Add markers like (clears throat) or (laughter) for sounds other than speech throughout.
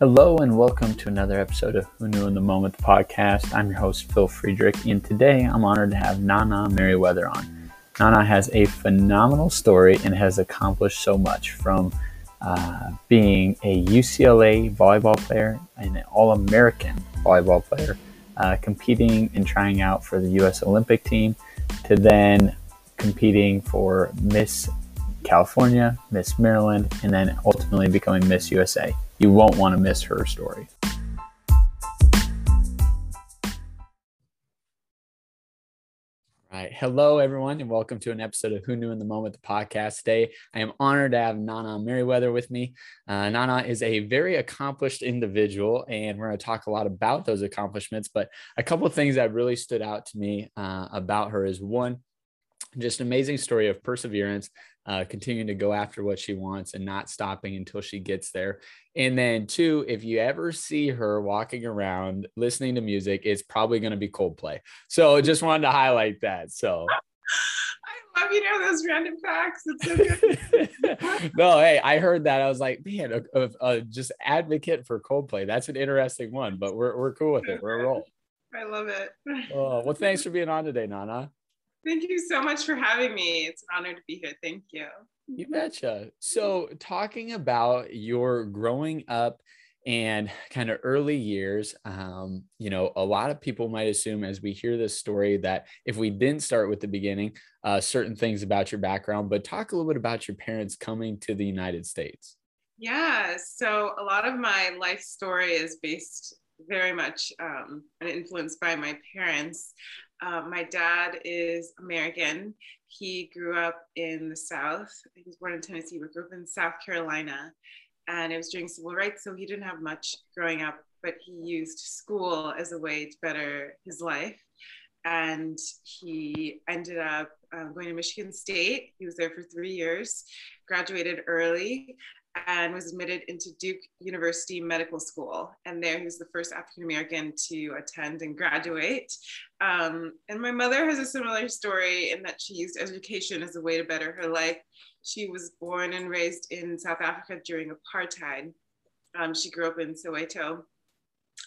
Hello and welcome to another episode of Who Knew in the Moment podcast. I'm your host Phil Friedrich, and today I'm honored to have Nana Meriwether on. Nana has a phenomenal story and has accomplished so much from uh, being a UCLA volleyball player and an All American volleyball player, uh, competing and trying out for the U.S. Olympic team, to then competing for Miss California, Miss Maryland, and then ultimately becoming Miss USA. You won't want to miss her story. All right. Hello, everyone, and welcome to an episode of Who Knew in the Moment, the podcast. Today, I am honored to have Nana Meriwether with me. Uh, Nana is a very accomplished individual, and we're going to talk a lot about those accomplishments. But a couple of things that really stood out to me uh, about her is one, just an amazing story of perseverance uh, continuing to go after what she wants and not stopping until she gets there. And then, two, if you ever see her walking around listening to music, it's probably going to be Coldplay. So, just wanted to highlight that. So, (laughs) I love you know those random facts. It's so good. (laughs) no, hey, I heard that. I was like, man, a, a, a, just advocate for Coldplay. That's an interesting one, but we're, we're cool with it. We're a roll. I love it. Oh, well, thanks for being on today, Nana. Thank you so much for having me. It's an honor to be here. Thank you. You betcha. So, talking about your growing up and kind of early years, um, you know, a lot of people might assume as we hear this story that if we didn't start with the beginning, uh, certain things about your background, but talk a little bit about your parents coming to the United States. Yeah. So, a lot of my life story is based very much um, and influenced by my parents. Uh, my dad is American. He grew up in the South. He was born in Tennessee, but grew up in South Carolina. And it was during civil rights, so he didn't have much growing up, but he used school as a way to better his life. And he ended up uh, going to Michigan State. He was there for three years, graduated early, and was admitted into Duke University Medical School. And there he was the first African American to attend and graduate. Um, and my mother has a similar story in that she used education as a way to better her life. She was born and raised in South Africa during apartheid. Um, she grew up in Soweto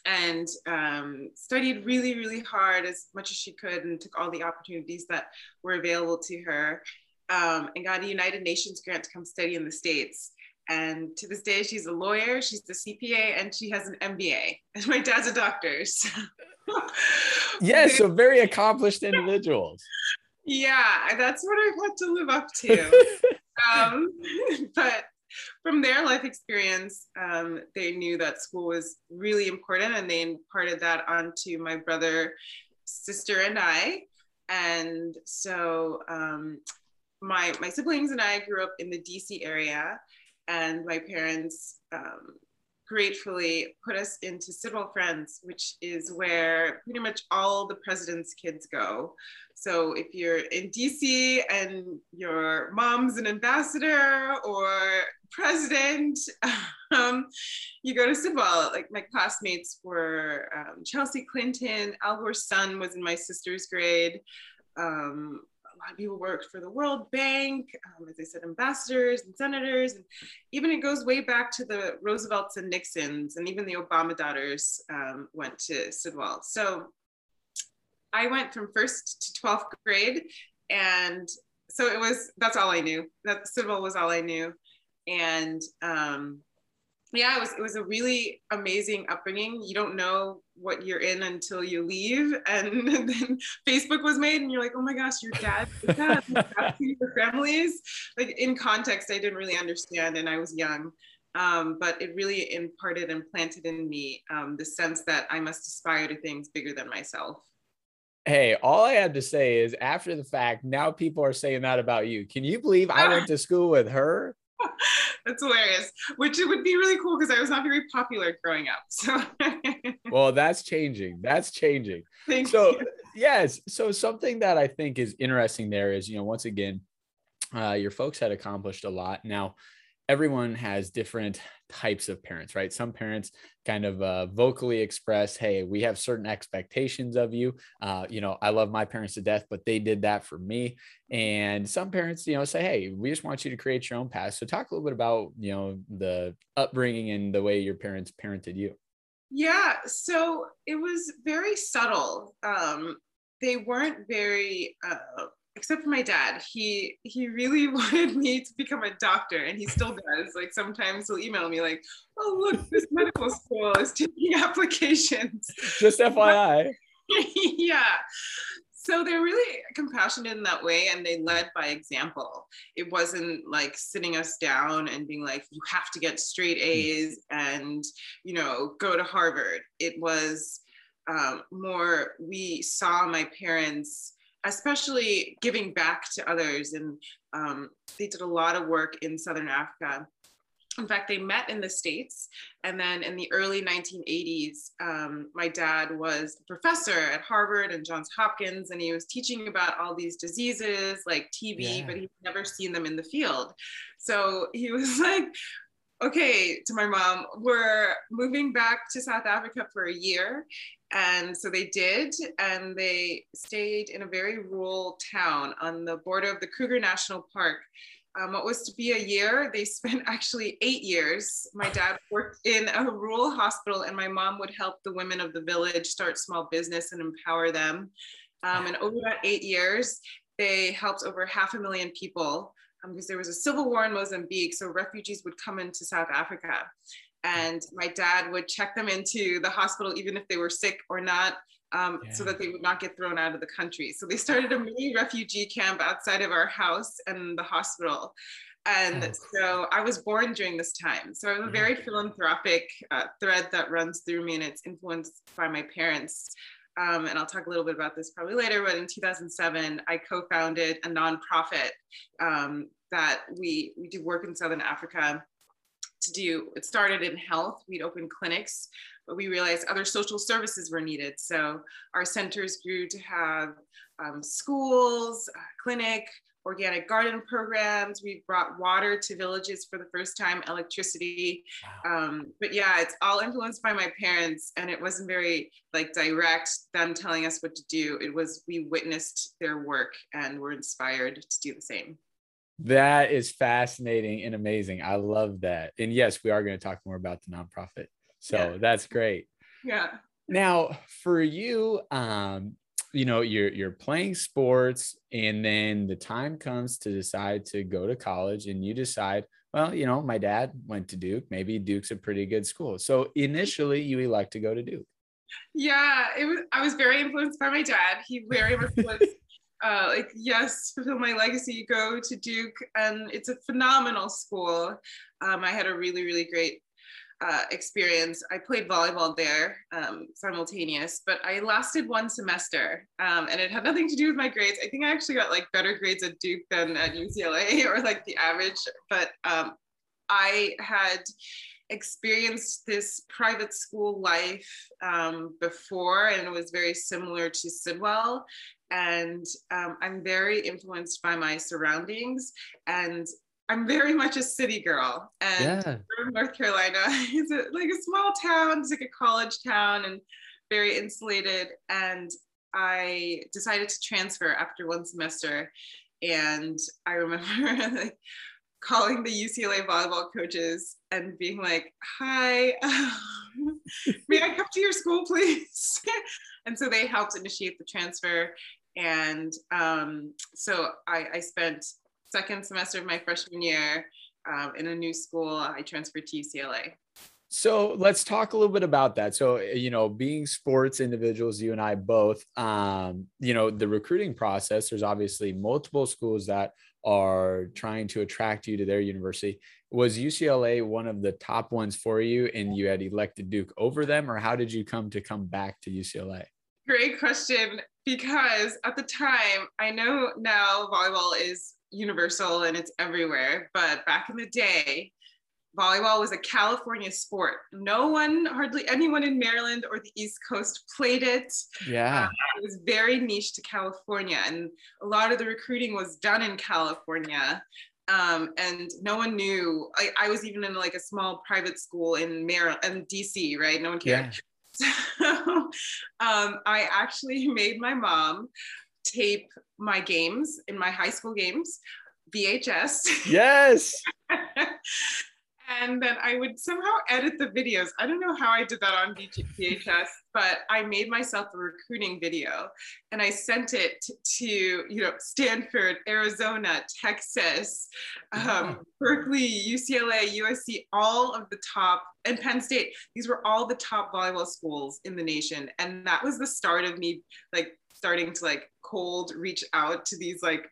and um, studied really, really hard as much as she could and took all the opportunities that were available to her um, and got a United Nations grant to come study in the States. And to this day, she's a lawyer, she's the CPA, and she has an MBA. (laughs) And my dad's a doctor. (laughs) So. (laughs) yes, so very accomplished individuals. Yeah, that's what I've had to live up to. (laughs) um, (laughs) but from their life experience, um, they knew that school was really important and they imparted that onto my brother, sister, and I. And so um, my, my siblings and I grew up in the DC area and my parents um, gratefully put us into Sidwell Friends, which is where pretty much all the president's kids go. So if you're in DC and your mom's an ambassador or president, (laughs) um, you go to Sidwell. Like my classmates were um, Chelsea Clinton, Al Gore's son was in my sister's grade. Um, lot of people worked for the World Bank, um, as I said, ambassadors and senators. And even it goes way back to the Roosevelts and Nixons, and even the Obama daughters um, went to Sidwell. So I went from first to 12th grade. And so it was, that's all I knew. That Sidwell was all I knew. And um, yeah, it was it was a really amazing upbringing. You don't know what you're in until you leave, (laughs) and then Facebook was made, and you're like, oh my gosh, your dad, dad, that's who your family is. Like in context, I didn't really understand, and I was young. Um, but it really imparted and planted in me um, the sense that I must aspire to things bigger than myself. Hey, all I have to say is after the fact, now people are saying that about you. Can you believe I went (laughs) to school with her? (laughs) That's hilarious. Which it would be really cool because I was not very popular growing up. So (laughs) well, that's changing. That's changing. Thank so you. yes. So something that I think is interesting there is, you know, once again, uh, your folks had accomplished a lot. Now, everyone has different types of parents, right? Some parents kind of uh, vocally express, "Hey, we have certain expectations of you." Uh, you know, I love my parents to death, but they did that for me. And some parents, you know, say, "Hey, we just want you to create your own path." So, talk a little bit about you know the upbringing and the way your parents parented you. Yeah, so it was very subtle. Um, they weren't very uh, except for my dad he he really (laughs) wanted me to become a doctor and he still does. Like sometimes he'll email me like oh look this medical school is taking (laughs) applications. Just fyi (laughs) yeah. So they're really compassionate in that way and they led by example. It wasn't like sitting us down and being like you have to get straight hmm. a's and you know go to harvard. It was um, more we saw my parents especially giving back to others. And um, they did a lot of work in Southern Africa. In fact, they met in the States. And then in the early 1980s, um, my dad was a professor at Harvard and Johns Hopkins, and he was teaching about all these diseases like TB, yeah. but he'd never seen them in the field. So he (laughs) was like, okay, to my mom, we're moving back to South Africa for a year. And so they did, and they stayed in a very rural town on the border of the Kruger National Park. Um, what was to be a year, they (laughs) spent actually eight years. My dad worked in a rural hospital, and my mom would help the women of the village start small business and empower them. Um, and over that eight years, they helped over half a million people because there was a civil war in Mozambique. So refugees would come into South Africa. And my dad would check them into the hospital even if they were sick or not um, yeah. so that they would not get thrown out of the country. So they started a mini refugee camp outside of our house and the hospital. And oh, so i was born during this time. So i have a very philanthropic uh, thread that runs through me and it's influenced by my parents um, and I'll talk a little bit about this probably later, but in 2007, I co-founded a nonprofit um, that we, we do work in Southern Africa to do. It started in health. We'd open clinics, but we realized other social services were needed. So our centers grew to have um, schools, clinic, organic garden programs. We've brought water to villages for the first time, electricity. Wow. Um, but yeah, it's all influenced by my parents, and it wasn't very like direct them telling us what to do. It was we witnessed their work and were inspired to do the same. That is fascinating and amazing. I love that. And yes, we are going to talk more about the nonprofit. So yeah. that's great. Yeah. Now, for you, um, you know, you're you're playing sports, and then the time comes to decide to go to college, and you decide, well, you know, my dad went to Duke. Maybe Duke's a pretty good school. So initially, you elect to go to Duke. Yeah, it was. I was very influenced by my dad. He very much was (laughs) uh, like yes fulfill my legacy go to duke and it's a phenomenal school um, i had a really really great uh, experience. I played volleyball there um, simultaneous but i lasted one semester um, and it had nothing to do with my grades. I think i actually got like better grades at duke than at ucla (laughs) or like the average but um, i had experienced this private school life um, before and it was very similar to sidwell and um, I'm very influenced by my surroundings and I'm very much a city girl and yeah. North Carolina (laughs) is like a small town, it's like a college town and very insulated and I decided to transfer after one semester and I remember (laughs) like calling the UCLA volleyball coaches and being like, "Hi, may I come to your school, please?" (laughs) and so they helped initiate the transfer, and um, so I, I, spent second semester of my freshman year um, in a new school. I transferred to UCLA. So let's talk a little bit about that. So, you know, being sports individuals, you and I both, um, you know, the recruiting process, there's obviously multiple schools that are trying to attract you to their university. Was UCLA one of the top ones for you and you had elected Duke over them, or how did you come to come back to UCLA? Great question because at the time, I know now volleyball is universal and it's everywhere, but back in the day, volleyball was a California sport. No one, hardly anyone in Maryland or the East Coast played it. Yeah. Um, it was very niche to California, and a lot of the recruiting was done in California. Um, and no one knew. I, I was even in like a small private school in Maryland and DC, right? No one cared. Yeah. (laughs) So um, I actually (laughs) made my mom tape my games in my high school games, VHS. Yes. (laughs) and then I would somehow edit the videos. I don't know how I did that on VHS, but I made myself a recruiting video and I sent it to, you know, Stanford, Arizona, Texas, um, Berkeley, UCLA, USC, all of the top, and Penn State. These were all the top volleyball schools in the nation. And that was the start of me like starting to like cold reach out to these like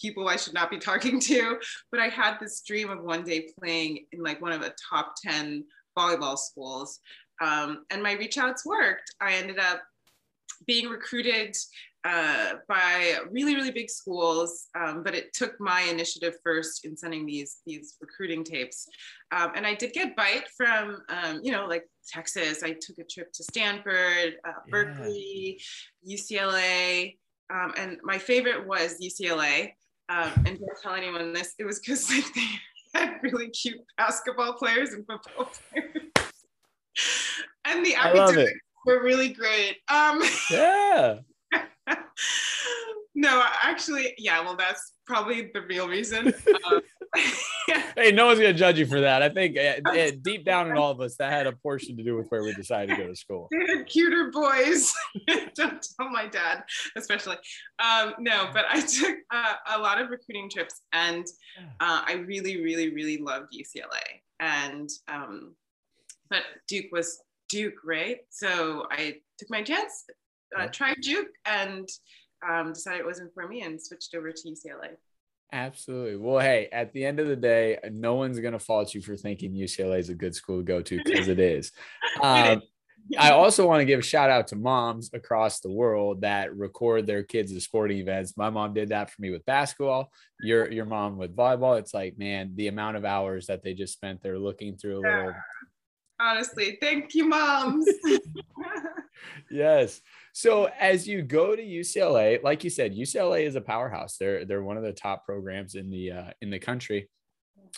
people I should not be (laughs) talking to. But I had this dream of one day playing in like one of the top 10 volleyball schools. Um, and my reach outs worked. I ended up being recruited uh, by really, really big schools, um, but it took my initiative first in sending these these recruiting tapes. Um, and I did get bite from, um, you know, like Texas. I took a trip to Stanford, uh, Berkeley, yeah. UCLA, um, and my favorite was UCLA. Um, and don't tell anyone this. It was because like, they (laughs) had really cute basketball players and football (laughs) players, and the academics were really great. Um, (laughs) yeah. No, actually, yeah. Well, that's probably the real reason. (laughs) Um, (laughs) hey, no one's gonna judge you for that. I think uh, deep down in all of us, that had a portion to do with where we decided to go to school. (laughs) Cuter boys. Don't tell my dad, especially. Um, no, but I took uh, a lot of recruiting trips, and uh, I really, really, really loved UCLA. And um, but Duke was Duke, right? So I took my chance, uh, tried Duke, and um, decided it wasn't for me, and switched over to UCLA. Absolutely. Well, hey, at the end of the day, no one's going to fault you for thinking UCLA is a good school to go to because it is. (laughs) Um, I also want to give a shout out to moms across the world that record their kids at sporting events. My mom did that for me with basketball. Your your mom with volleyball. It's like, man, the amount of hours that they just spent there looking through a little. Honestly, thank you, moms. (laughs) yes. So as you go to UCLA, like you said, UCLA is a powerhouse. They're they're one of the top programs in the uh, in the country.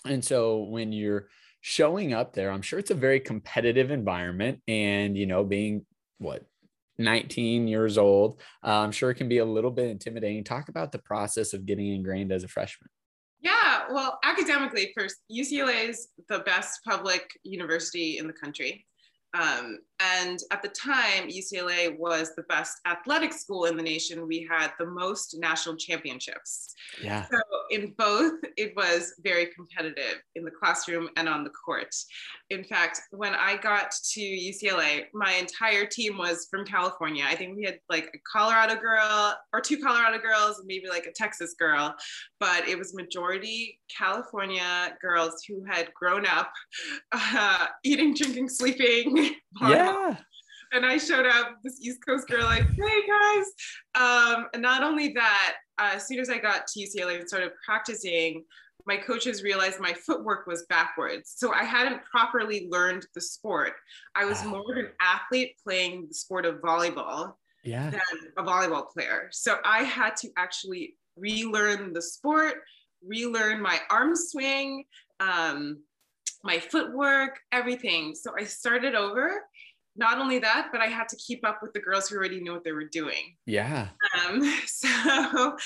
And so when you're showing up there, I'm sure it's a very competitive environment. And you know, being what 19 years old, uh, I'm sure it can be a little bit intimidating. Talk about the process of getting ingrained as a freshman. Yeah, well, academically, first, UCLA is the best public university in the country. Um, and at the time, UCLA was the best athletic school in the nation. We had the most national championships. Yeah. So in both, (laughs) it was very competitive in the classroom and on the court. In fact, when I got to UCLA, my entire team was from California. I think we had like a Colorado girl or two Colorado girls, maybe like a Texas girl, but it was majority California girls who had grown up (laughs) uh, eating, drinking, sleeping. Yeah. And I showed up, this East Coast girl, like, hey guys. Um, and not only that, uh, as soon as I got to UCLA and started practicing, my coaches realized my footwork was backwards. So I hadn't properly learned the sport. I was more of an athlete playing the sport of volleyball yeah. than a volleyball player. So I had to actually relearn the sport, relearn my arm swing, um, my footwork, everything. So I started over. Not only that, but I had to keep up with the girls who already knew what they were doing. Yeah. Um, (laughs) so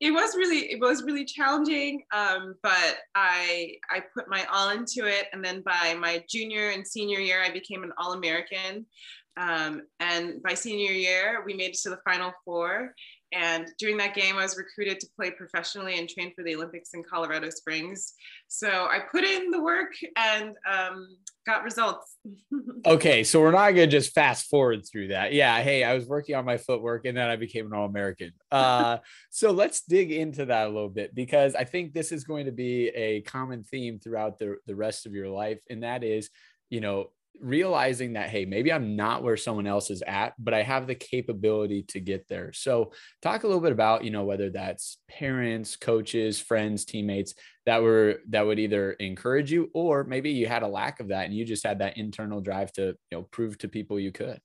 it was really, it was really challenging. Um, but I, I put my all into it. And then by my junior and senior year, I became an All-American. Um, and by senior year, we made it to the Final Four. And during that game, I was recruited to play professionally and train for the Olympics in Colorado Springs. So I put in the work and um, got results. (laughs) okay, so we're not going to just fast forward through that. Yeah, hey, I was working on my footwork and then I became an All American. (laughs) Uh, so let's dig into that a little bit because I think this is going to be a common theme throughout the, the rest of your life. And that is, you know, realizing that hey maybe i'm not where someone else is at but i have the capability to get there. So talk a little bit about you know whether that's parents coaches friends teammates that were that would either encourage you or maybe you had a lack of that and you just had that internal drive to you know prove to people you could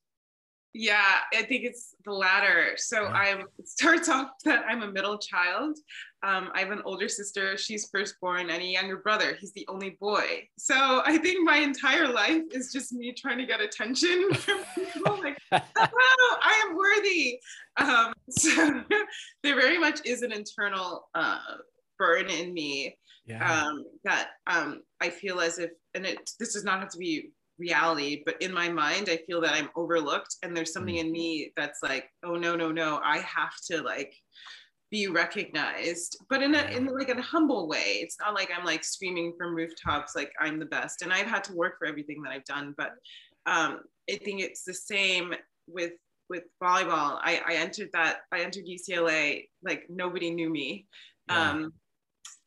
Yeah, I think it's the latter. So yeah. I'm it starts (laughs) off that I'm a middle child. Um, I have an older sister, she's firstborn, and a younger brother. He's the only boy. So I think my entire life is just me trying to get attention (laughs) from people like, (laughs) oh, I am worthy. Um, so there very much is an internal uh, burn in me yeah. um, that um, I feel as if, and it this does not have to be reality, but in my mind, I feel that I'm overlooked, and there's something in me that's like, oh no, no, no, I have to like be recognized, but in a in like a humble way. It's not like I'm like screaming from rooftops like I'm the best, and I've had to work for everything that I've done, but um, I think it's the same with with volleyball. I, I entered that I entered UCLA like nobody knew me. Um,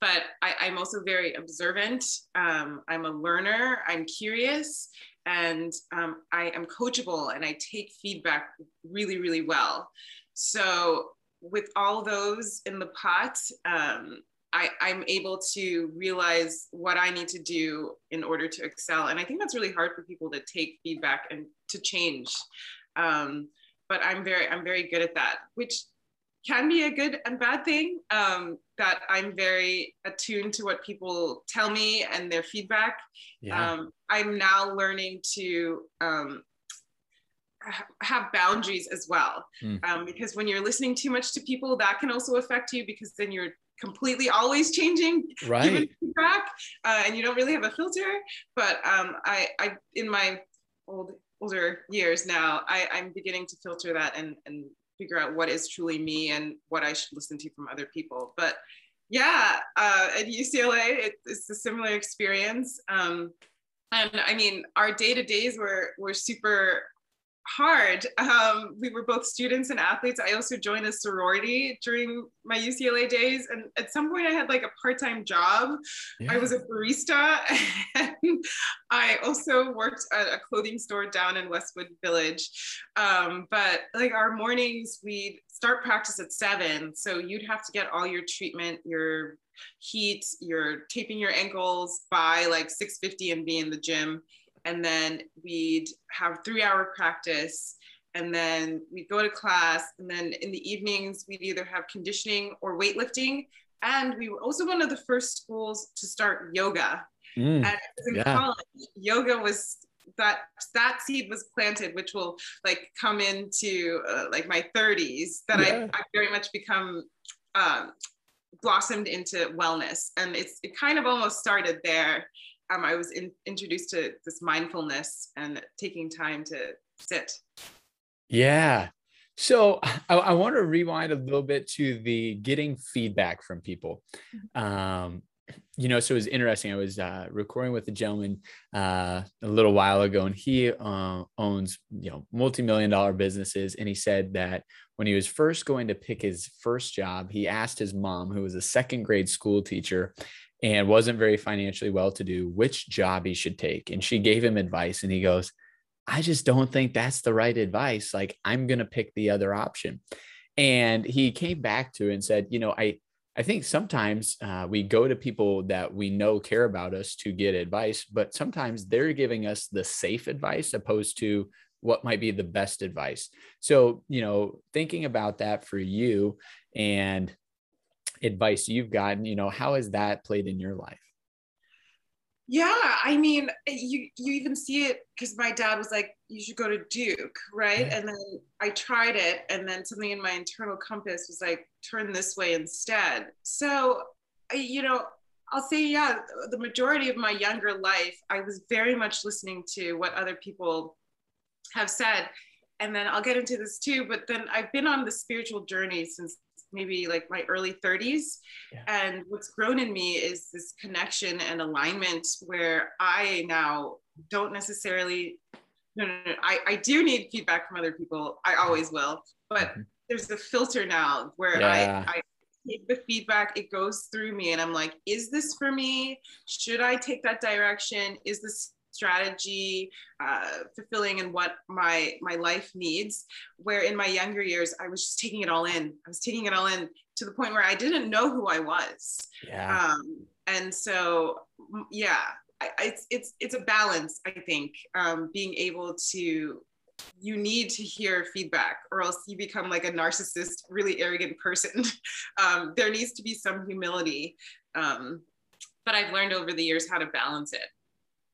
but I, am also very observant. Um, I'm a learner. I'm curious, and um, I am coachable, and I take feedback really, really well. So with all those in the pot, um, I, am able to realize what I need to do in order to excel. And I think that's really hard for people to take feedback and to change. Um, but I'm very, I'm very good at that, which can be a good and bad thing. Um, that I'm very attuned to what people tell me and their feedback. Yeah. Um, I'm now learning to um, have boundaries as well, mm. um, because when you're listening too much to people, that can also affect you because then you're completely always changing right feedback, uh, and you don't really have a filter. But um, I, I, in my old older years now, I, I'm beginning to filter that and and figure out what is truly me and what I should listen to from other people. But yeah, uh, at UCLA, it, it's a similar experience. Um, and I mean, our day to days were were super hard. Um, we were both students and athletes. I also joined a sorority during my UCLA days. And at some point, I had like a part time job. Yeah. I was a barista. (laughs) And I also worked at a clothing store down in Westwood Village. Um, but like our mornings, we'd start practice at seven. So you'd have to get all your treatment, your heat, your taping your ankles by like 6.50 and be in the gym and then we'd have three hour practice and then we'd go to class and then in the evenings we'd either have conditioning or weightlifting and we were also one of the first schools to start yoga mm, and in yeah. college yoga was that that seed was planted which will like come into uh, like my 30s that yeah. I, I very much become um, blossomed into wellness and it's it kind of almost started there um, I was in, introduced to this mindfulness and taking time to sit. Yeah. So I, I, want to rewind a little bit to the getting feedback from people. Mm-hmm. Um, you know, so it was interesting. I was uh, recording with a gentleman uh, a little while ago, and he uh, owns you know multi-million dollar businesses. And he said that when he was first going to pick his first job, he asked his mom, who was a second grade school teacher, and wasn't very financially well to do, which job he should take. And she gave him advice, and he goes, I just don't think that's the right advice. Like, I'm going to pick the other option. And he came back to and said, You know, I, I think sometimes uh, we go to people that we know care about us to get advice, but sometimes they're giving us the safe advice opposed to what might be the best advice. So, you know, thinking about that for you and advice you've gotten you know how has that played in your life? Yeah i mean you you even see it because my dad was like you should go to duke right? And then i tried it and then something in my internal compass was like turn this way instead. So you know i'll say yeah the majority of my younger life i was very much listening to what other people have said. And then i'll get into this too but then i've been on the spiritual journey since maybe like my early 30s. Yeah. And what's grown in me is this connection and alignment where I now don't necessarily, no, no, no, I, I do need feedback from other people. I always will. But mm-hmm. there's a filter now where yeah. I, I take the feedback, it goes through me, and I'm like, is this for me? Should I take that direction? Is this strategy uh, fulfilling in what my my life needs where in my younger years i was just taking it all in. I was taking it all in to the point where i didn't know who i was. Yeah. Um, and so yeah I, it's it's it's a balance i think um, being able to you need to hear feedback or else you become like a narcissist really arrogant person. (laughs) Um, there needs to be some humility. Um, but i've learned over the years how to balance it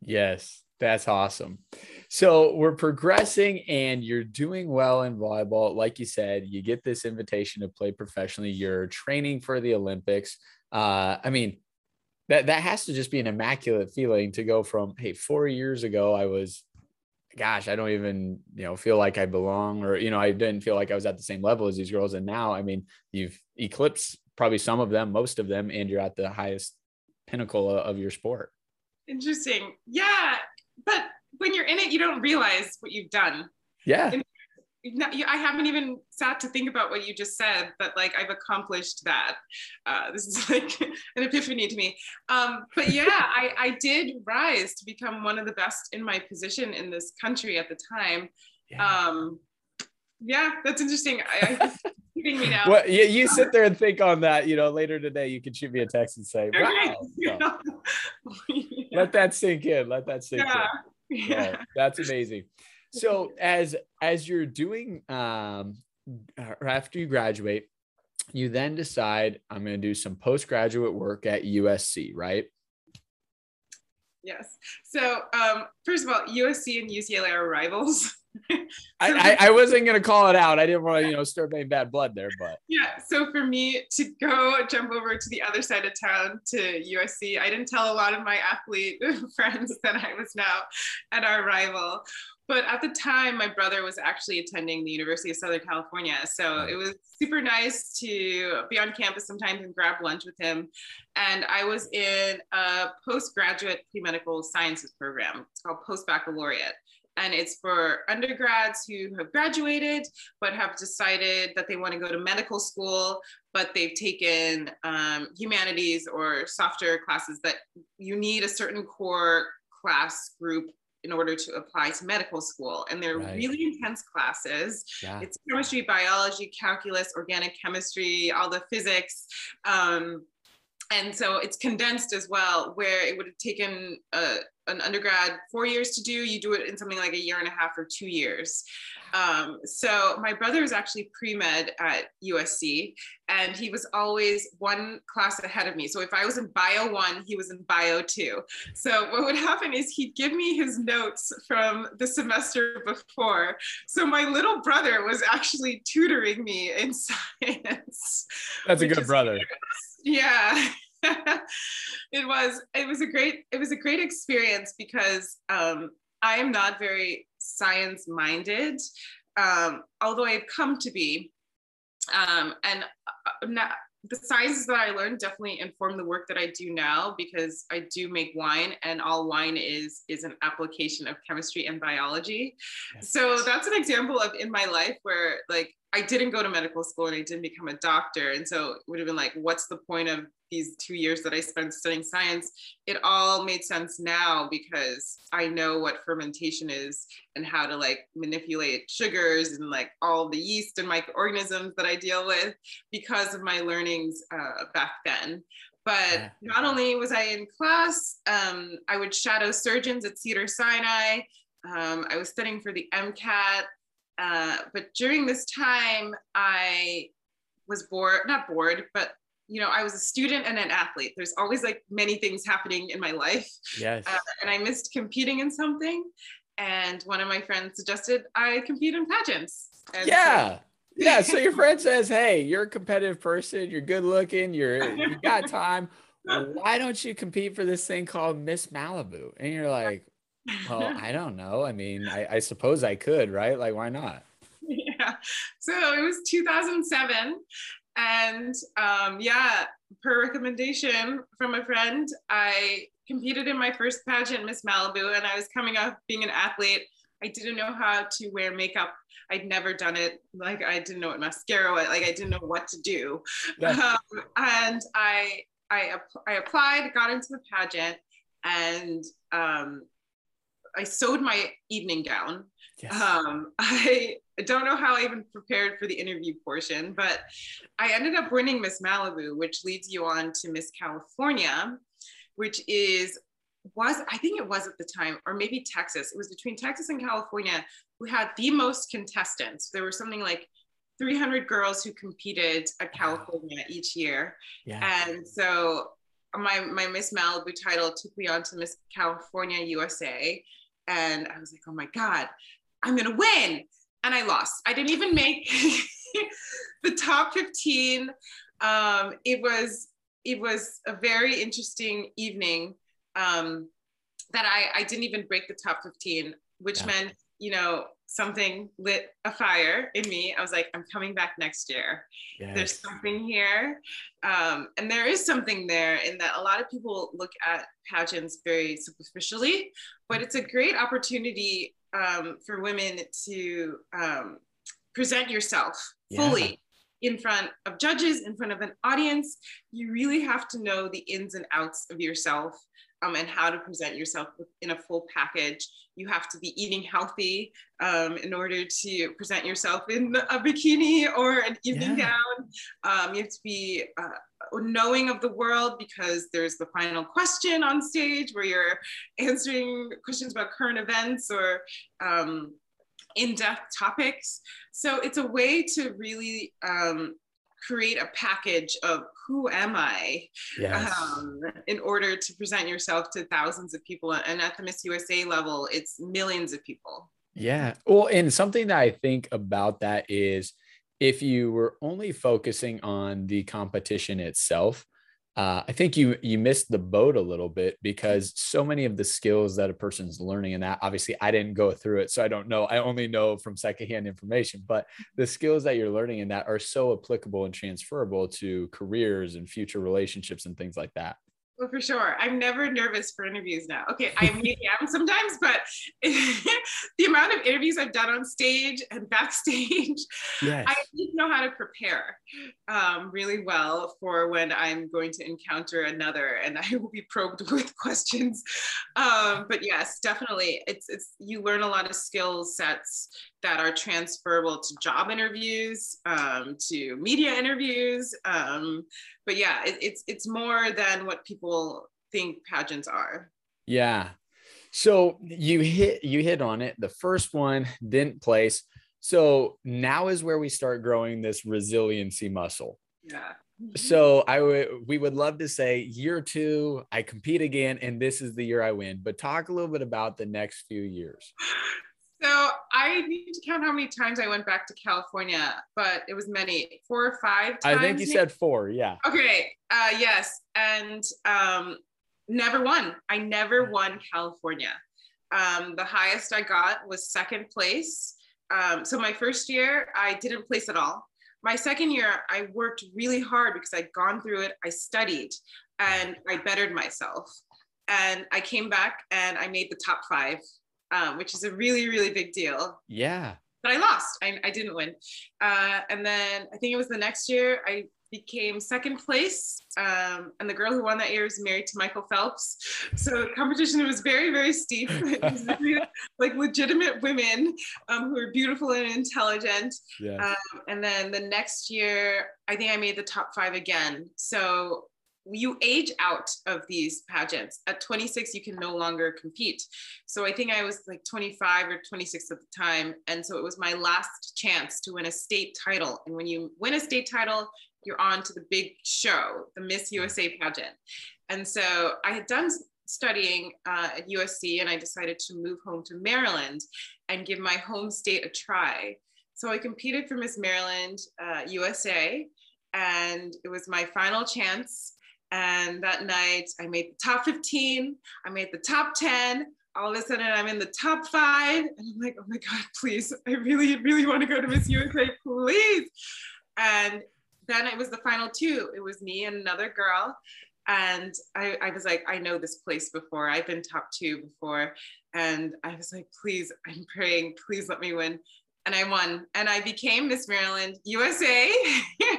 yes that's awesome so we're progressing and you're doing well in volleyball like you said you get this invitation to play professionally you're training for the olympics uh, i mean that that has to just be an immaculate feeling to go from hey four years ago i was gosh, I don't even, you know, feel like I belong or, you know, I didn't feel like I was at the same level as these girls. And now, I mean, you've eclipsed probably some of them, most of them, and you're at the highest pinnacle of your sport. Interesting. Yeah. But when you're in it, you don't realize what you've done. Yeah not, I haven't even sat to think about what you just said, but like I've accomplished that. Uh, this is (laughs) like an epiphany to me. Um, but yeah, (laughs) I, I did rise to become one of the best in my position in this country at the time. Yeah, um, yeah that's interesting. I, I (laughs) me now. Well, yeah, you sit there and think on that. You know, later today you can shoot me a text and say, "Wow." So, yeah. (laughs) Let that sink in. Let that sink yeah. in. Yeah, that's amazing so as as you're doing um after you graduate you then decide i'm going to do some postgraduate work at usc right yes so um first of all usc and ucla are rivals (laughs) I, I, I, wasn't gonna call it out. I didn't want to, you know, stir any bad blood there, but. Yeah. So for me to go jump over to the other side of town to USC, I didn't tell a lot of my athlete (laughs) friends that I was now at our rival. But at the time my brother was actually attending the university of southern california so it was super nice to be on campus sometimes and grab lunch with him. And i was in a postgraduate pre-medical sciences program. It's called post baccalaureate and it's for undergrads who have graduated but have decided that they want to go to medical school but they've taken um, humanities or softer classes that you need a certain core class group in order to apply to medical school. And they're right. really intense classes. Yeah. It's chemistry, biology, calculus, organic chemistry, all the physics. Um, and so it's condensed as well, where it would have taken a, an undergrad four years to do, you do it in something like a year and a half or two years. Um, so my brother was actually pre-med at USC and he was always one class ahead of me. So if I was in bio one, he was in bio two. So what would happen is he'd give me his notes from the semester before. So my little brother was actually tutoring me in (laughs) science. That's a good brother. Yeah. (laughs) it was it was a great it was a great experience because um, I am not very science minded, um, although I've come to be. Um, and uh, now, the sciences that I learned definitely inform the work that I do now because I do make wine and all wine is is an application of chemistry and biology. Yes. So that's an example of in my life where like I didn't go to medical school and I didn't become a doctor. And so it would have been like, what's the point of these two years that I spent studying science? It all made sense now because I know what fermentation is and how to like manipulate sugars and like all the yeast and microorganisms that I deal with because of my learnings uh, back then. But not only was I in class, um, I would shadow surgeons at Cedar Sinai. Um, I was studying for the MCAT. Uh, but during this time, I was bored, not bored, but you know, I was a student and an athlete. There's always like many things happening in my life. Yes. Uh, and I missed competing in something. And one of my friends suggested I compete in pageants. And yeah. So- yeah. So your friend says, Hey, you're a competitive person. You're good looking. You're, you got (laughs) time. Why don't you compete for this thing called Miss Malibu? And you're like, well, (laughs) I don't know. I mean, I, I suppose I could, right? Like, why not? Yeah. So it was 2007. And um, yeah, per recommendation from a friend, I competed in my first pageant, Miss Malibu, and I was coming up being an athlete. I didn't know how to wear makeup. I'd never done it. Like I didn't know what mascara was. Like I didn't know what to do. Yeah. (laughs) Um, and I I, I applied, got into the pageant, and um, I sewed my evening gown. Yes. Um, (laughs) I don't know how I even prepared for the interview portion, but I ended up winning Miss Malibu, which leads you on to Miss California, which is was I think it was at the time, or maybe Texas. It was between Texas and California. who had the most contestants. There were something like 300 girls who competed at California each year. Yeah. And so my, my Miss Malibu title took me on to Miss California USA. And I was like, oh my God, I'm to win. And I lost. I didn't even make (laughs) the top 15. Um, it was it was a very interesting evening um, that I, I didn't even break the top 15, which yeah. meant, you know, something lit a fire in me. I was like, I'm coming back next year. Yes. There's something here. Um, and there is something there in that a lot of people look at pageants very superficially, but it's a great opportunity um, for women to um, present yourself yeah. fully in front of judges, in front of an audience. You really have to know the ins and outs of yourself um, and how to present yourself in a full package. You have to be eating healthy um, in order to present yourself in a bikini or an evening yeah. gown. Um, you have to be uh, knowing of the world because there's the final question on stage where you're answering questions about current events or um, in-depth topics. So it's a way to really um, create a package of who am I yes. um, in order to present yourself to thousands of people. And at the Miss USA level, it's millions of people. Yeah. Well, and something that I think about that is if you were only focusing on the competition itself, uh, I think you you missed the boat a little bit because so many of the skills that a person's learning and that obviously I didn't go through it, so I don't know. I only know from secondhand information, but the skills that you're learning in that are so applicable and transferable to careers and future relationships and things like that. Well, for sure. I'm never nervous for interviews now. Okay, I maybe am sometimes, but (laughs) the amount of interviews I've done on stage and backstage, yes. I know how to prepare um, really well for when I'm going to encounter another, and I will be probed (laughs) with questions. Um, but yes, definitely, it's it's you learn a lot of skill sets that are transferable to job interviews, um, to media interviews. Um, but yeah, it, it's it's more than what people think pageants are. Yeah. So you hit you hit on it. The first one didn't place. So now is where we start growing this resiliency muscle. Yeah. So I would we would love to say year two, I compete again, and this is the year I win. But talk a little bit about the next few years. So I need to count how many times I went back to California, but it was many, four or five times. I think you maybe? said four, yeah. Okay, uh, yes, and um, never won. I never won California. Um, the highest I got was second place. Um, so my first year, I didn't place at all. My second year, I worked really hard because I'd gone through it. I studied and I bettered myself. And I came back and I made the top five um, which is a really, really big deal. Yeah. But I lost. I, I didn't win. Uh, and then I think it was the next year I became second place. Um, and the girl who won that year is married to Michael Phelps. So the competition was very, very steep. (laughs) like legitimate women um, who are beautiful and intelligent. Yes. Um, and then the next year, I think I made the top five again. So you age out of these pageants. At 26, you can no longer compete. So I think I was like 25 or 26 at the time. And so it was my last chance to win a state title. And when you win a state title, you're on to the big show, the Miss USA pageant. And so I had done studying uh, at USC and I decided to move home to Maryland and give my home state a try. So I competed for Miss Maryland uh, USA and it was my final chance and that night, I made the top 15, I made the top 10. All of a sudden, I'm in the top five. And I'm like, oh my God, please, I really, really want to go to Miss USA, please. And then it was the final two. It was me and another girl. And I, I was like, I know this place before. I've been top two before. And I was like, please, I'm praying, please let me win. And I won. And I became Miss Maryland USA. (laughs)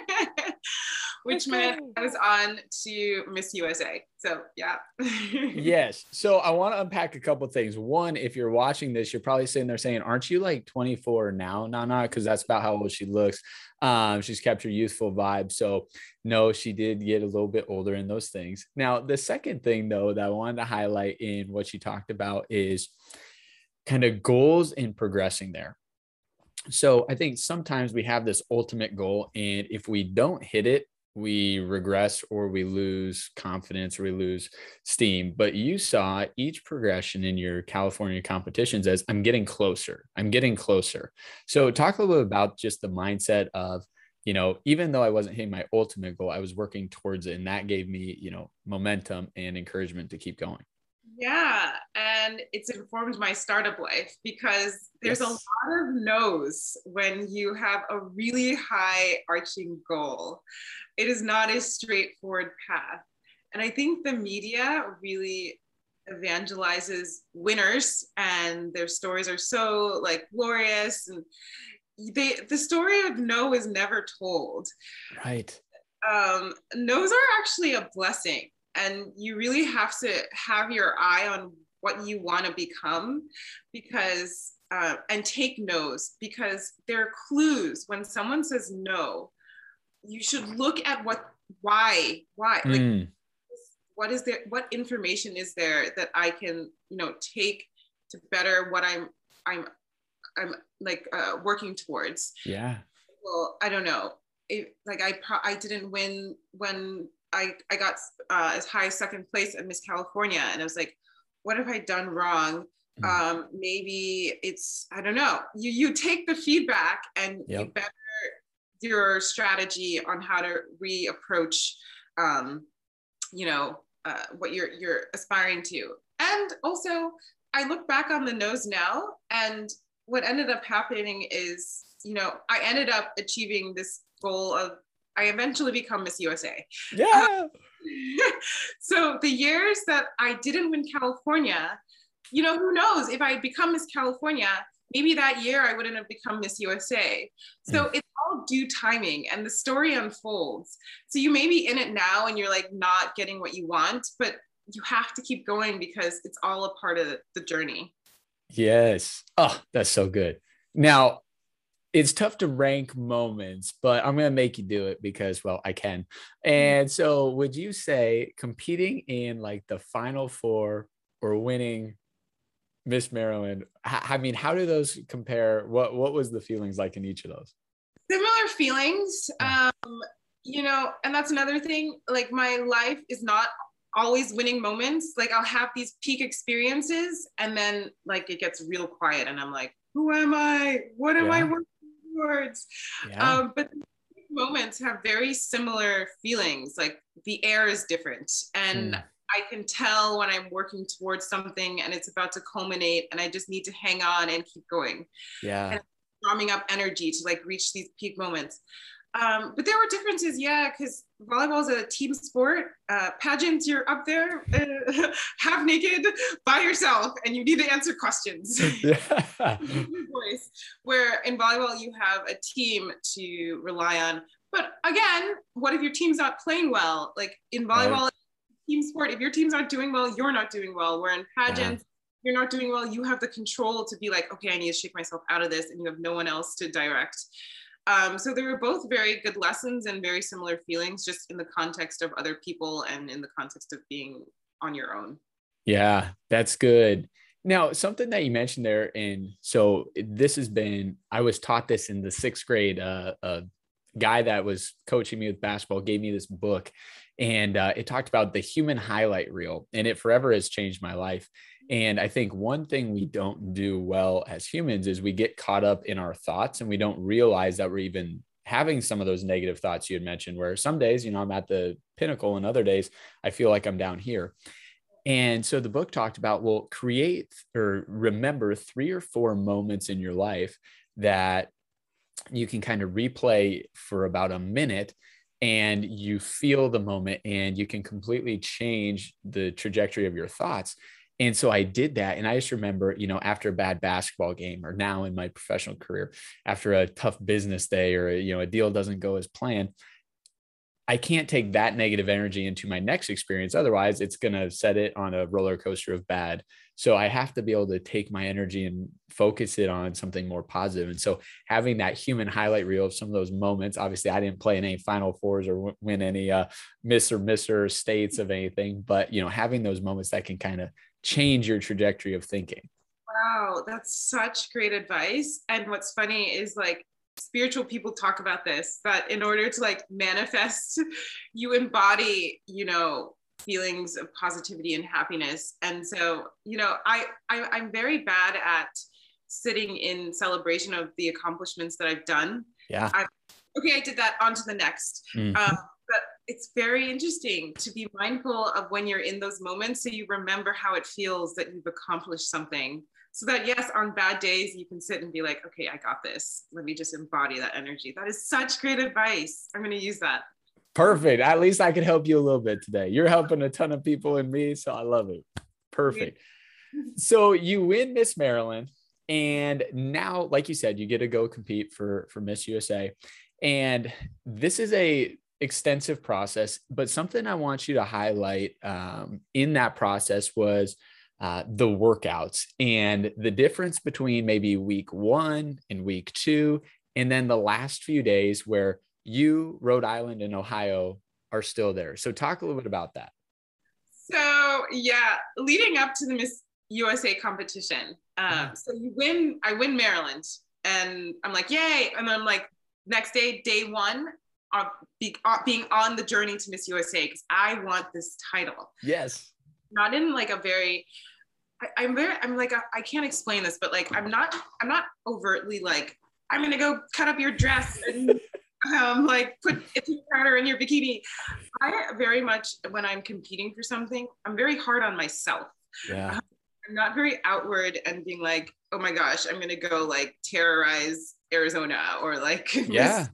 which meant I was on to Miss USA. So yeah. (laughs) yes. So I want to unpack a couple things. One, if you're watching this, you're probably sitting there saying, "Aren't you like 24 now, Nana?" Because that's about how old she looks. Um, she's kept her youthful vibe. So no, she did get a little bit older in those things. Now, the second thing though that I wanted to highlight in what she talked about is kind of goals and progressing there. So I think sometimes we have this ultimate goal, and if we don't hit it, we regress or we lose confidence or we lose steam. But you saw each progression in your California competitions as I'm getting closer. I'm getting closer. So talk a little bit about just the mindset of, you know, even though I wasn't hitting my ultimate goal, I was working towards it. And that gave me, you know, momentum and encouragement to keep going. Yeah, and it's informed my startup life because there's yes. a lot of no's when you have a really high arching goal. It is not a straightforward path. And I think the media really evangelizes winners and their stories are so like glorious and they the story of no is never told. Right. Um, no's are actually a blessing and you really have to have your eye on what you want to become because uh, and take no's because there are clues. When someone says no you should look at what why why like hmm. what is there what information is there that i can you know take to better what i'm i'm i'm like uh, working towards. Yeah. Well i don't know. It, like i pro- i didn't win when I, I got uh, as high as second place at Miss California. And I was like, what have I done wrong? Mm. Um, maybe it's, I don't know. You, you take the feedback and yep. you better your strategy on how to reapproach, um, you know, uh, what you're, you're aspiring to. And also I look back on the no's now and what ended up happening is, you know, I ended up achieving this goal of I eventually become Miss USA. Yeah. (laughs) so the years that I didn't win California, you know, who knows if I had become Miss California, maybe that year I wouldn't have become Miss USA. So mm. it's all due timing and the story unfolds. So you may be in it now and you're like not getting what you want, but you have to keep going because it's all a part of the journey. Yes. Oh, that's so good. Now, it's tough to rank moments, but I'm going to make you do it because, well, I can. Mm-hmm. And so, would you say competing in like the final four or winning Miss Maryland? I mean, how do those compare? What What was the feelings like in each of those? Similar feelings. Um, you know, and that's another thing. Like, my life is not always winning moments. Like, I'll have these peak experiences, and then like it gets real quiet, and I'm like, who am I? What am yeah. I working words. Yeah. Um, but moments have very similar feelings. Like the air is different, and mm. I can tell when I'm working towards something and it's about to culminate, and I just need to hang on and keep going. Yeah. And drumming up energy to like reach these peak moments. Um, but there were differences, yeah, because volleyball is a team sport. Uh, pageants, you're up there uh, (laughs) half naked by yourself, and you need to answer questions. (laughs) (laughs) Voice. Where in volleyball you have a team to rely on. But again, what if your team's not playing well? Like in volleyball, right. team sport, if your team's not doing well, you're not doing well. Where in pageants, yeah. you're not doing well, you have the control to be like, okay, I need to shake myself out of this, and you have no one else to direct. Um, so they were both very good lessons and very similar feelings, just in the context of other people and in the context of being on your own. Yeah, that's good. Now, something that you mentioned there, and so this has been, I was taught this in the sixth grade. Uh, a guy that was coaching me with basketball gave me this book, and uh, it talked about the human highlight reel, and it forever has changed my life. And I think one thing we don't do well as humans is we get caught up in our thoughts and we don't realize that we're even having some of those negative thoughts you had mentioned, where some days, you know, I'm at the pinnacle and other days I feel like I'm down here. And so the book talked about, well, create or remember three or four moments in your life that you can kind of replay for about a minute and you feel the moment and you can completely change the trajectory of your thoughts. And so I did that. And I just remember, you know, after a bad basketball game or now in my professional career, after a tough business day or, you know, a deal doesn't go as planned, I can't take that negative energy into my next experience. Otherwise, it's going to set it on a roller coaster of bad. So I have to be able to take my energy and focus it on something more positive. And so having that human highlight reel of some of those moments, obviously I didn't play in any final fours or win any uh, miss or misser states of anything, but you know, having those moments that can kind of change your trajectory of thinking. Wow, that's such great advice. And what's funny is like spiritual people talk about this that in order to like manifest, (laughs) you embody, you know, feelings of positivity and happiness. And so, you know, I, I I'm very bad at sitting in celebration of the accomplishments that I've done. Yeah. I, okay, I did that. On to the next. Mm-hmm. Um, but it's very interesting to be mindful of when you're in those moments so you remember how it feels that you've accomplished something so that yes on bad days you can sit and be like okay i got this let me just embody that energy that is such great advice i'm going to use that perfect. At least i could help you a little bit today. You're helping a ton of people and me so i love it. Perfect. So you win miss maryland and now like you said you get to go compete for for miss usa and this is a extensive process but something i want you to highlight um, in that process was uh, the workouts and the difference between maybe week one and week two, and then the last few days where you, Rhode Island, and Ohio are still there. So, talk a little bit about that. So, yeah, leading up to the Miss USA competition, um, so you win, I win Maryland, and I'm like, yay. And then I'm like, next day, day one, of be, uh, being on the journey to Miss USA because I want this title. Yes. Not in like a very I, am very I'm like I can't explain this, but like I'm not I'm not overtly like I'm gonna go cut up your dress and um, like put a powder in your bikini. I very much when I'm competing for something, I'm very hard on myself. Yeah. Um, I'm not very outward and being like, oh my gosh, I'm gonna go like terrorize Arizona or like (laughs) yeah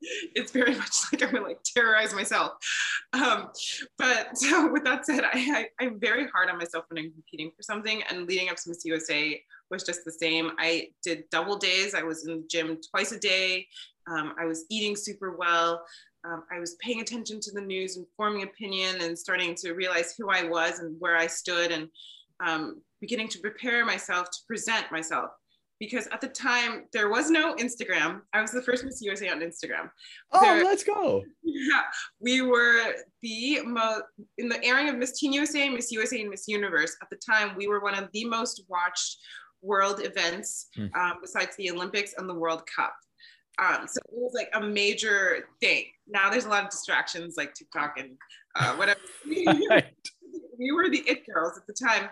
(laughs) it's very much like I'm gonna like terrorize myself. Um, but (laughs) so with that said, I, I am very hard on myself when I'm competing for something. And leading up to Miss USA was just the same. I did double days. I was in the gym twice a day. Um, I was eating super well. Um, I was paying attention to the news and forming opinion and starting to realize who I was and where I stood and um, beginning to prepare myself to present myself because at the time there was no Instagram. I was the first Miss USA on Instagram. Oh, there, let's go. Yeah, we were the most in the airing of Miss Teen USA, Miss USA, and Miss Universe. At the time, we were one of the most watched world events hmm. um, besides the Olympics and the World Cup. Um, so it was like a major thing. Now there's a lot of distractions like TikTok and uh, whatever. (laughs) right. (laughs) we were the it girls at the time.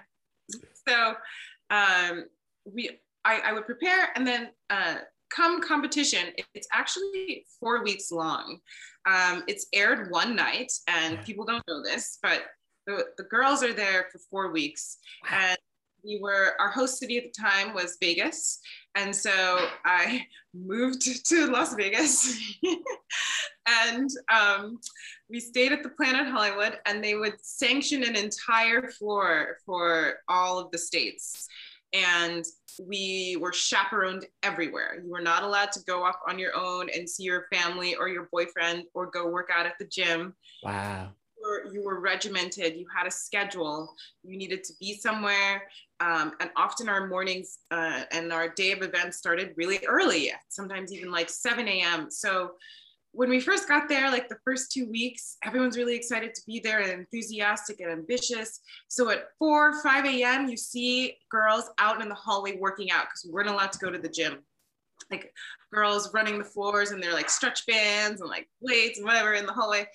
So um, we I, I would prepare and then uh, come competition, it's actually four weeks long. Um, it's aired one night, and people don't know this, but the, the girls are there for four weeks. And we were, our host city at the time was Vegas. And so I moved (laughs) to Las Vegas (laughs) and um, we stayed at the Planet Hollywood, and they would sanction an entire floor for all of the states and we were chaperoned everywhere. You were not allowed to go off on your own and see your family or your boyfriend or go work out at the gym. Wow. You were, you were regimented, you had a schedule, you needed to be somewhere. Um, and often our mornings uh, and our day of events started really early, sometimes even like 7 a.m. So when we first got there, like the first two weeks, everyone's really excited to be there and enthusiastic and ambitious. So at 4, 5 a.m., you see girls out in the hallway working out because we weren't allowed to go to the gym. Like girls running the floors and they're like stretch bands and like weights and whatever in the hallway.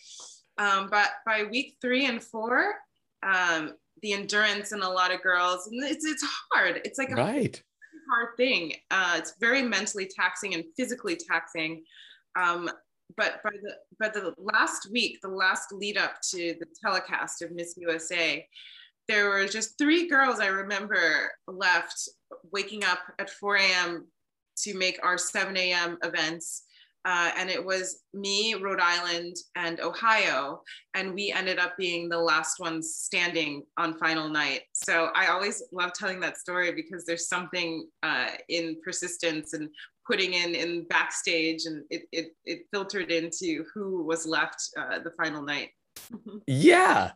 Um, but by week three and four, um, the endurance in a lot of girls, and it's, it's hard. It's like a right. hard thing. Uh, it's very mentally taxing and physically taxing. Um, but by the by the last week, the last lead up to the telecast of Miss USA, there were just three girls I remember left waking up at 4 a.m. to make our 7 a.m. events. Uh, and it was me, Rhode Island, and Ohio. And we ended up being the last ones standing on final night. So I always love telling that story because there's something uh, in persistence and putting in in backstage and it, it, it filtered into who was left uh, the final night. yeah.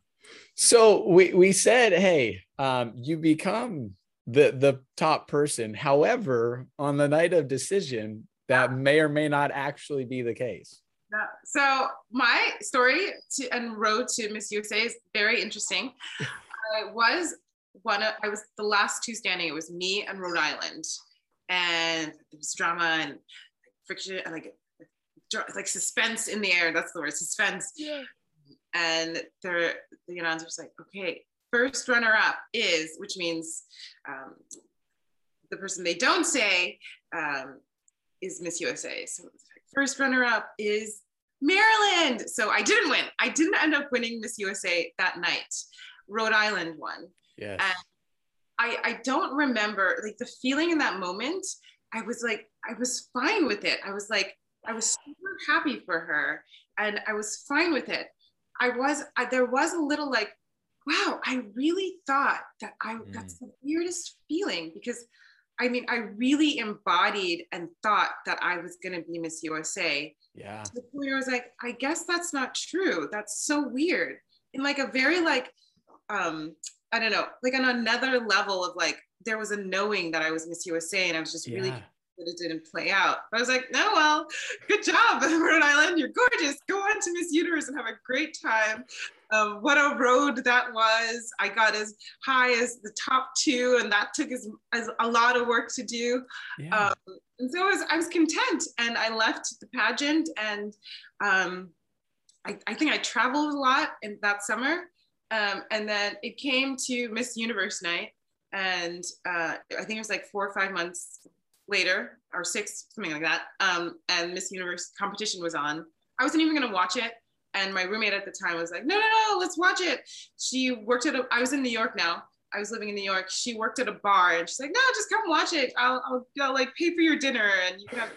So we, we said, hey, um, you become the the top person. However, on the night of decision, that may or may not actually be the case. Yeah. So my story to, and road to Miss USA is very interesting. (laughs) I was one of, I was the last two standing. It was me and Rhode Island, and there was drama and friction and like like suspense in the air. That's the word, suspense. Yeah. And there, the announcer was like, "Okay, first runner up is," which means um, the person they don't say um, is Miss USA. So first runner up is Maryland. So I didn't win. I didn't end up winning Miss USA that night. Rhode Island won. Yeah. And I, I don't remember like the feeling in that moment. I was like, I was fine with it. I was like, I was super happy for her and I was fine with it. I was, I, there was a little like, wow, I really thought that I, mm. that's the weirdest feeling because I mean, I really embodied and thought that I was going to be Miss USA. Yeah. To the point where I was like, I guess that's not true. That's so weird. In like a very like, um, I don't know, like on another level of like, there was a knowing that I was Miss USA and I was just yeah. really that it didn't play out. But I was like, no, well, good job, (laughs) Rhode Island. You're gorgeous. Go on to Miss Universe and have a great time. Um, what a road that was. I got as high as the top two, and that took as, as a lot of work to do. Yeah. Um, and so I was, I was content, and I left the pageant, and um, I, I, think I traveled a lot in that summer. Um, and then it came to Miss Universe night, and uh, I think it was like four or five months later, or six, something like that. Um, and Miss Universe competition was on. I wasn't even gonna watch it. And my roommate at the time was like, no, no, no, let's watch it. She worked at a, I was in New York now. I was living in New York. She worked at a bar and she's like, no, just come watch it. I'll, I'll, I'll like pay for your dinner and you can have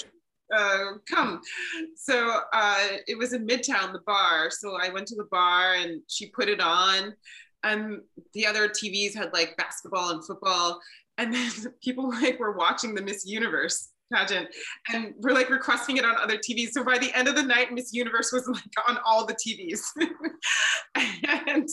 uh, come. So uh, it was in Midtown, the bar. So I went to the bar and she put it on. And the other TVs had like basketball and football and then (laughs) people like were watching the Miss Universe pageant and we're like requesting it on other TVs. So by the end of the night, Miss Universe was like on all the TVs. (laughs) and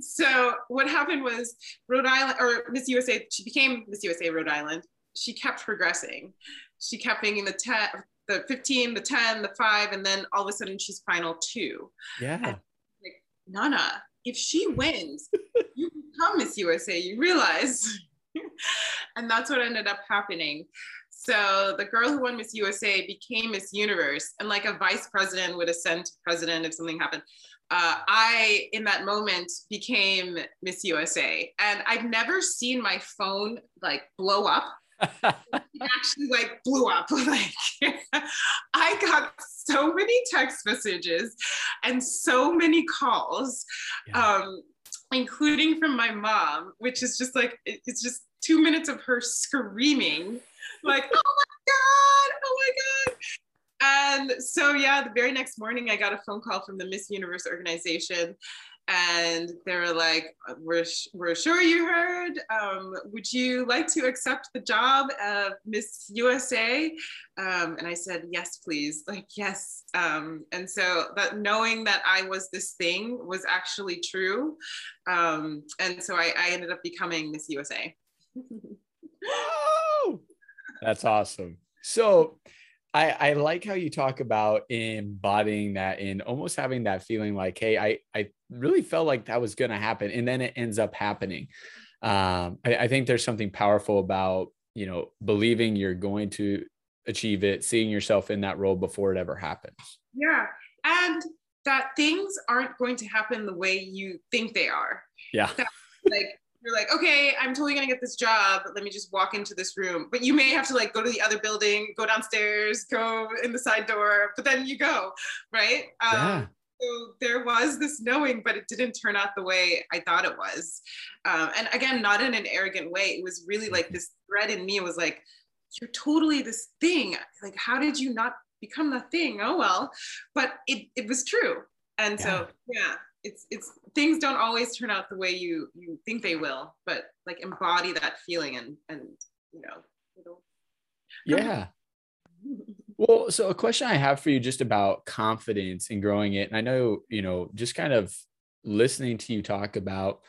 so what happened was Rhode Island or Miss USA, she became Miss USA Rhode Island. She kept progressing. She kept being the 10, the 15, the 10, the five, and then all of a sudden she's final two. Yeah. And like, Nana, if she wins, (laughs) you become Miss USA, you realize (laughs) and that's what ended up happening. So the girl who won Miss USA became Miss Universe, and like a vice president would ascend to president if something happened. Uh, I, in that moment, became Miss USA, and I've never seen my phone like blow up. (laughs) actually like blew up. (laughs) Like I got so many text messages and so many calls. Yeah. Um, including from my mom, which is just like, it's just two minutes of her screaming, like, (laughs) oh my God, oh my God. And so, yeah, the very next morning, I got a phone call from the Miss Universe organization. And they were like, we're, we're sure you heard. Um, would you like to accept the job of Miss USA? Um, and I said, yes, please. Like, yes. Um, and so that knowing that I was this thing was actually true. Um, and so I, I ended up becoming Miss USA. (laughs) That's awesome. So I, I like how you talk about embodying that and almost having that feeling like, hey, I, I really felt like that was going to happen. And then it ends up happening. Um, I, I think there's something powerful about, you know, believing you're going to achieve it, seeing yourself in that role before it ever happens. Yeah. And that things aren't going to happen the way you think they are. Yeah. That, like you're like, okay, I'm totally gonna get this job. Let me just walk into this room. But you may have to like go to the other building, go downstairs, go in the side door, but then you go, right? Um, yeah. So there was this knowing, but it didn't turn out the way I thought it was. Um, and again, not in an arrogant way. It was really like mm-hmm. this thread in me was like, you're totally this thing. Like, how did you not become the thing? Oh well. But it it was true. And yeah. so yeah, it's it's things don't always turn out the way you you think they will but like embody that feeling and and you know yeah. Well so a question i have for you just about confidence and growing it and i know you know just kind of listening to you talk about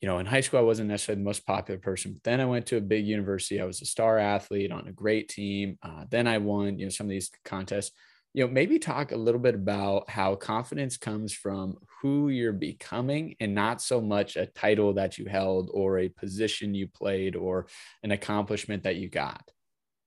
you know in high school i wasn't necessarily the most popular person but then i went to a big university. I was a star athlete on a great team. Uh, then i won you know some of these contests you know, maybe talk a little bit about how confidence comes from who you're becoming and not so much a title that you held or a position you played or an accomplishment that you got.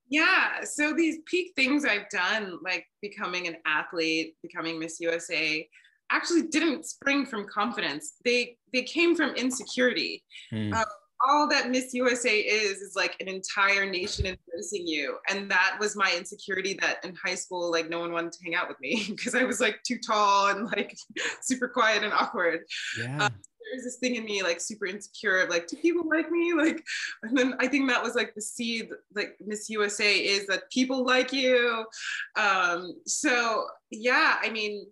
Yeah. So these peak things I've done, like becoming an athlete, becoming Miss USA, actually didn't spring from confidence. They they came from insecurity. Mm. Um, all that Miss USA is is like an entire nation embracing you, and that was my insecurity. That in high school, like no one wanted to hang out with me (laughs) because I was like too tall and like (laughs) super quiet and awkward. Yeah. Um, there's this thing in me like super insecure of like do people like me (laughs) like and then i think that was like the seed like miss usa is that people like you um so yeah i mean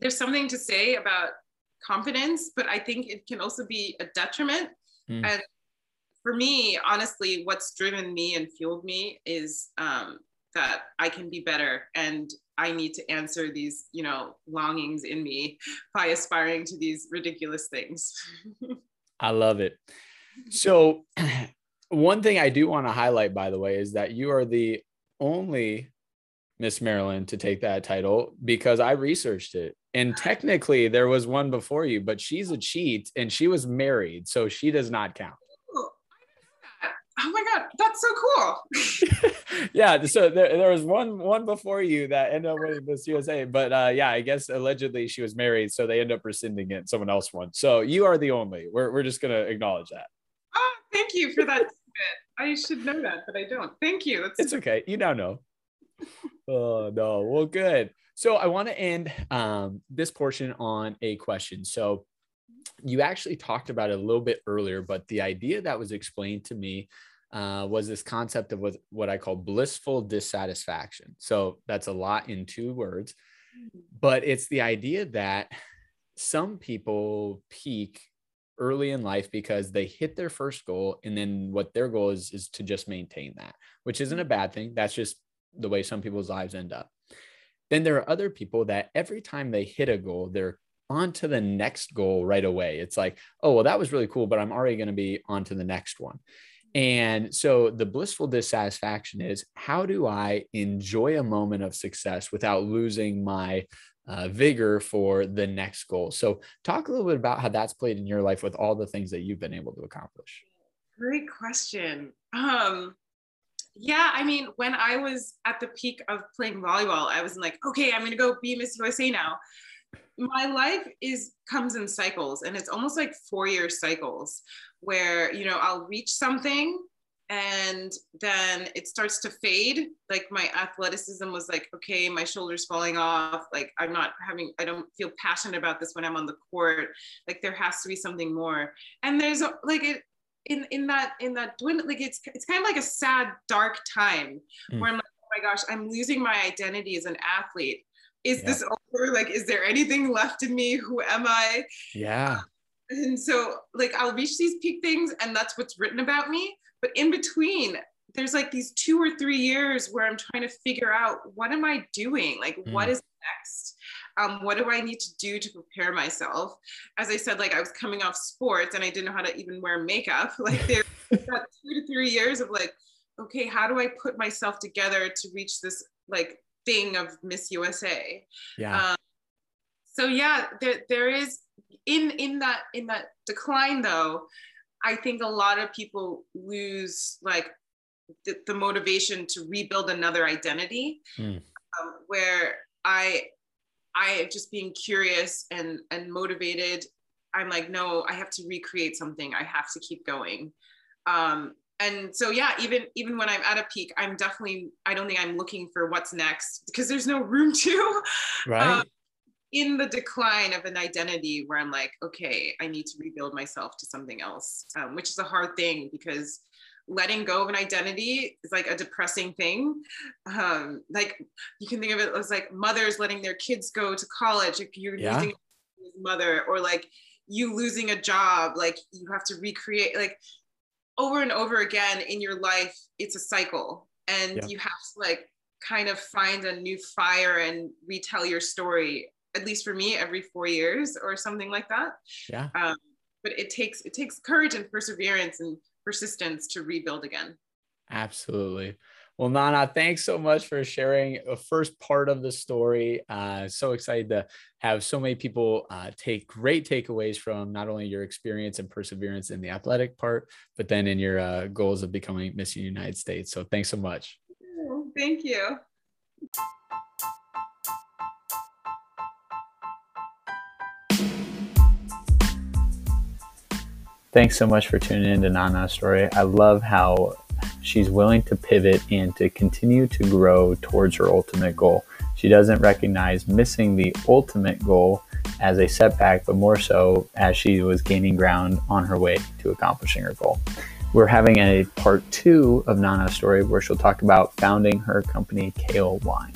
there's something to say about confidence, but I think it can also be a detriment. Mm. And for me, honestly, what's driven me and fueled me is um, that I can be better and I need to answer these, you know, longings in me (laughs) by aspiring to these ridiculous things. (laughs) I love it. So, (clears throat) one thing I do want to highlight, by the way, is that you are the only Miss Maryland to take that title because I researched it. And technically, there was one before you, but she's a cheat and she was married, so she does not count. Oh my god, that's so cool! (laughs) yeah, so there, there was one one before you that ended up winning Miss USA, but uh, yeah, I guess allegedly she was married, so they end up rescinding it. Someone else won, so you are the only. We're we're just gonna acknowledge that. Oh, thank you for that. I should know that, but I don't. Thank you. That's- it's okay. You now know (laughs) oh no. Well, good. So I want to end um, this portion on a question. So you actually talked about it a little bit earlier, but the idea that was explained to me uh, was this concept of what, what I call blissful dissatisfaction. So that's a lot in two words, but it's the idea that some people peak early in life because they hit their first goal and then what their goal is is to just maintain that which isn't a bad thing that's just the way some people's lives end up. Then there are other people that every time they hit a goal, they're on to the next goal right away. It's like, oh, well, that was really cool, but I'm already going to be on to the next one. And so the blissful dissatisfaction is how do I enjoy a moment of success without losing my uh, vigor for the next goal? So, talk a little bit about how that's played in your life with all the things that you've been able to accomplish. Great question. Um, yeah, I mean, when I was at the peak of playing volleyball, I was like, okay, I'm gonna go be Miss USA now. My life is comes in cycles, and it's almost like four year cycles where you know I'll reach something and then it starts to fade. Like my athleticism was like okay my shoulders falling off. Like i'm not having i don't feel passionate about this when i'm on the court. Like there has to be something more. And there's a, like it in in that in that dwindle like it's it's kind of like a sad dark time mm. where I'm like oh my gosh I'm losing my identity as an athlete. Is yeah. this over? Like is there anything left in me? Who am I? Yeah. And so like I'll reach these peak things and that's what's written about me. But in between there's like these two or three years where I'm trying to figure out what am I doing? Like mm. what is next um, what do I need to do to prepare myself? As I said, like I was coming off sports and I didn't know how to even wear makeup. (laughs) Like there (laughs) got two to three years of like, okay, how do I put myself together to reach this like thing of Miss USA? Yeah. Um, so yeah, there, there is in in that in that decline though, I think a lot of people lose like the, the motivation to rebuild another identity, mm. um, where I I just being curious and and motivated. I'm like, no, I have to recreate something. I have to keep going. Um, and so yeah, even even when I'm at a peak, I'm definitely I don't think I'm looking for what's next because there's no room to. (laughs) Right. Um, in the decline of an identity where I'm like, okay, I need to rebuild myself to something else, um, which is a hard thing because letting go of an identity is like a depressing thing. Um, like you can think of it as like mothers letting their kids go to college if you're yeah. losing a mother, or like you losing a job, like you have to recreate like over and over again in your life, it's a cycle. And yeah. you have to like kind of find a new fire and retell your story, at least for me, every four years or something like that. Yeah. Um, but it takes it takes courage and perseverance and persistence to rebuild again. Absolutely. Well, Nana, thanks so much for sharing the first part of the story. Uh, so excited to have so many people uh, take great takeaways from not only your experience and perseverance in the athletic part, but then in your uh, goals of becoming Miss United States. So thanks so much. Thank you. Thanks so much for tuning in to Nana's story. I love how she's willing to pivot and to continue to grow towards her ultimate goal. She doesn't recognize missing the ultimate goal as a setback, but more so as she was gaining ground on her way to accomplishing her goal. We're having a part two of Nana's story where she'll talk about founding her company, Kale Wine.